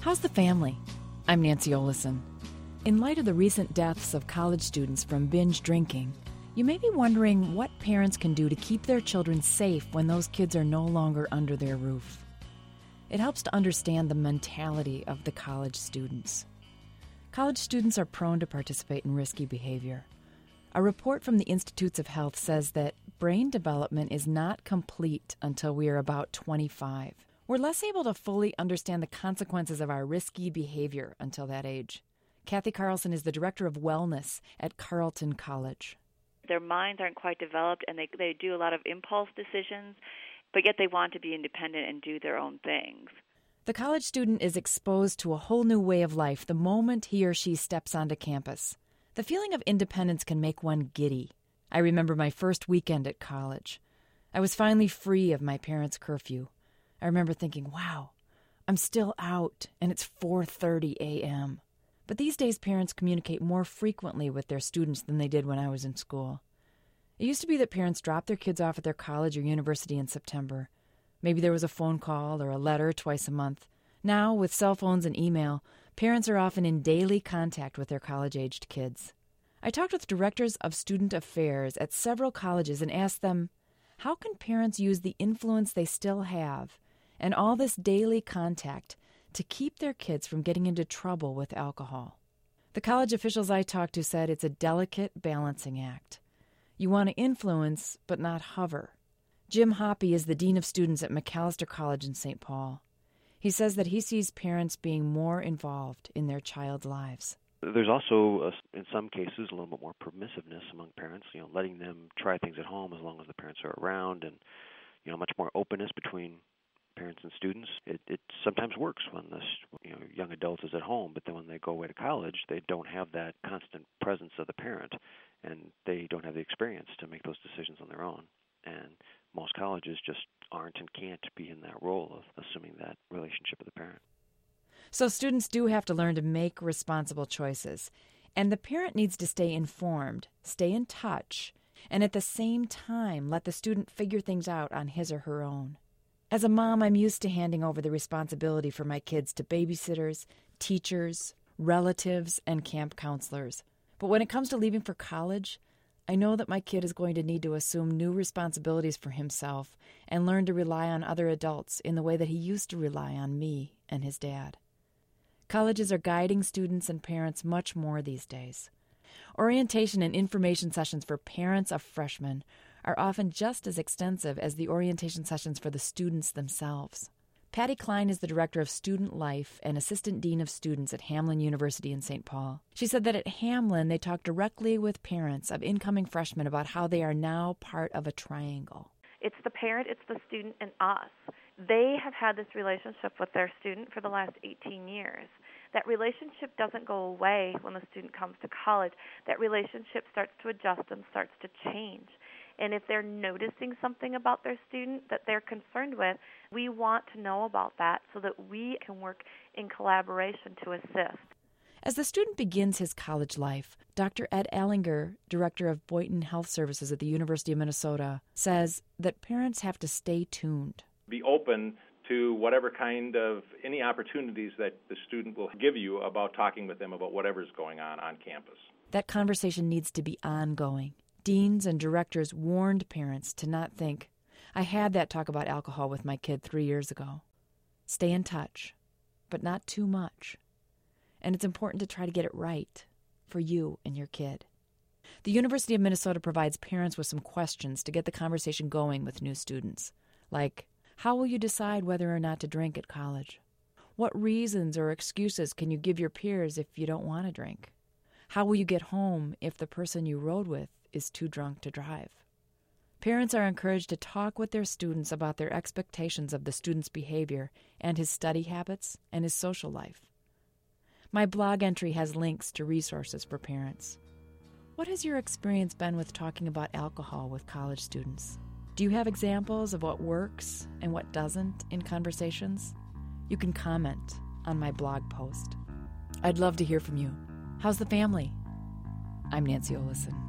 How's the family? I'm Nancy Olison. In light of the recent deaths of college students from binge drinking, you may be wondering what parents can do to keep their children safe when those kids are no longer under their roof. It helps to understand the mentality of the college students. College students are prone to participate in risky behavior. A report from the Institutes of Health says that brain development is not complete until we are about 25. We're less able to fully understand the consequences of our risky behavior until that age. Kathy Carlson is the director of wellness at Carleton College. Their minds aren't quite developed and they, they do a lot of impulse decisions, but yet they want to be independent and do their own things. The college student is exposed to a whole new way of life the moment he or she steps onto campus. The feeling of independence can make one giddy. I remember my first weekend at college. I was finally free of my parents' curfew. I remember thinking, wow, I'm still out and it's 4:30 a.m. But these days parents communicate more frequently with their students than they did when I was in school. It used to be that parents dropped their kids off at their college or university in September. Maybe there was a phone call or a letter twice a month. Now, with cell phones and email, parents are often in daily contact with their college aged kids. I talked with directors of student affairs at several colleges and asked them how can parents use the influence they still have and all this daily contact to keep their kids from getting into trouble with alcohol. The college officials I talked to said it's a delicate balancing act. You want to influence, but not hover. Jim Hoppe is the Dean of Students at Macalester College in St. Paul. He says that he sees parents being more involved in their child's lives. There's also, uh, in some cases, a little bit more permissiveness among parents. You know, letting them try things at home as long as the parents are around, and you know, much more openness between parents and students. It, it sometimes works when this you know young adult is at home, but then when they go away to college, they don't have that constant presence of the parent, and they don't have the experience to make those decisions on their own. And most colleges just aren't and can't be in that role of assuming that relationship with the parent. So students do have to learn to make responsible choices, and the parent needs to stay informed, stay in touch, and at the same time let the student figure things out on his or her own. As a mom, I'm used to handing over the responsibility for my kids to babysitters, teachers, relatives, and camp counselors. But when it comes to leaving for college, I know that my kid is going to need to assume new responsibilities for himself and learn to rely on other adults in the way that he used to rely on me and his dad. Colleges are guiding students and parents much more these days. Orientation and information sessions for parents of freshmen are often just as extensive as the orientation sessions for the students themselves. Patty Klein is the director of student life and assistant dean of students at Hamline University in St. Paul. She said that at Hamline they talk directly with parents of incoming freshmen about how they are now part of a triangle. It's the parent, it's the student, and us. They have had this relationship with their student for the last 18 years. That relationship doesn't go away when the student comes to college. That relationship starts to adjust and starts to change. And if they're noticing something about their student that they're concerned with, we want to know about that so that we can work in collaboration to assist. As the student begins his college life, Dr. Ed Ehlinger, director of Boynton Health Services at the University of Minnesota, says that parents have to stay tuned. Be open to whatever kind of any opportunities that the student will give you about talking with them about whatever's going on on campus. That conversation needs to be ongoing. Deans and directors warned parents to not think, I had that talk about alcohol with my kid three years ago. Stay in touch, but not too much. And it's important to try to get it right for you and your kid. The University of Minnesota provides parents with some questions to get the conversation going with new students, like How will you decide whether or not to drink at college? What reasons or excuses can you give your peers if you don't want to drink? How will you get home if the person you rode with is too drunk to drive. Parents are encouraged to talk with their students about their expectations of the student's behavior and his study habits and his social life. My blog entry has links to resources for parents. What has your experience been with talking about alcohol with college students? Do you have examples of what works and what doesn't in conversations? You can comment on my blog post. I'd love to hear from you. How's the family? I'm Nancy Olison.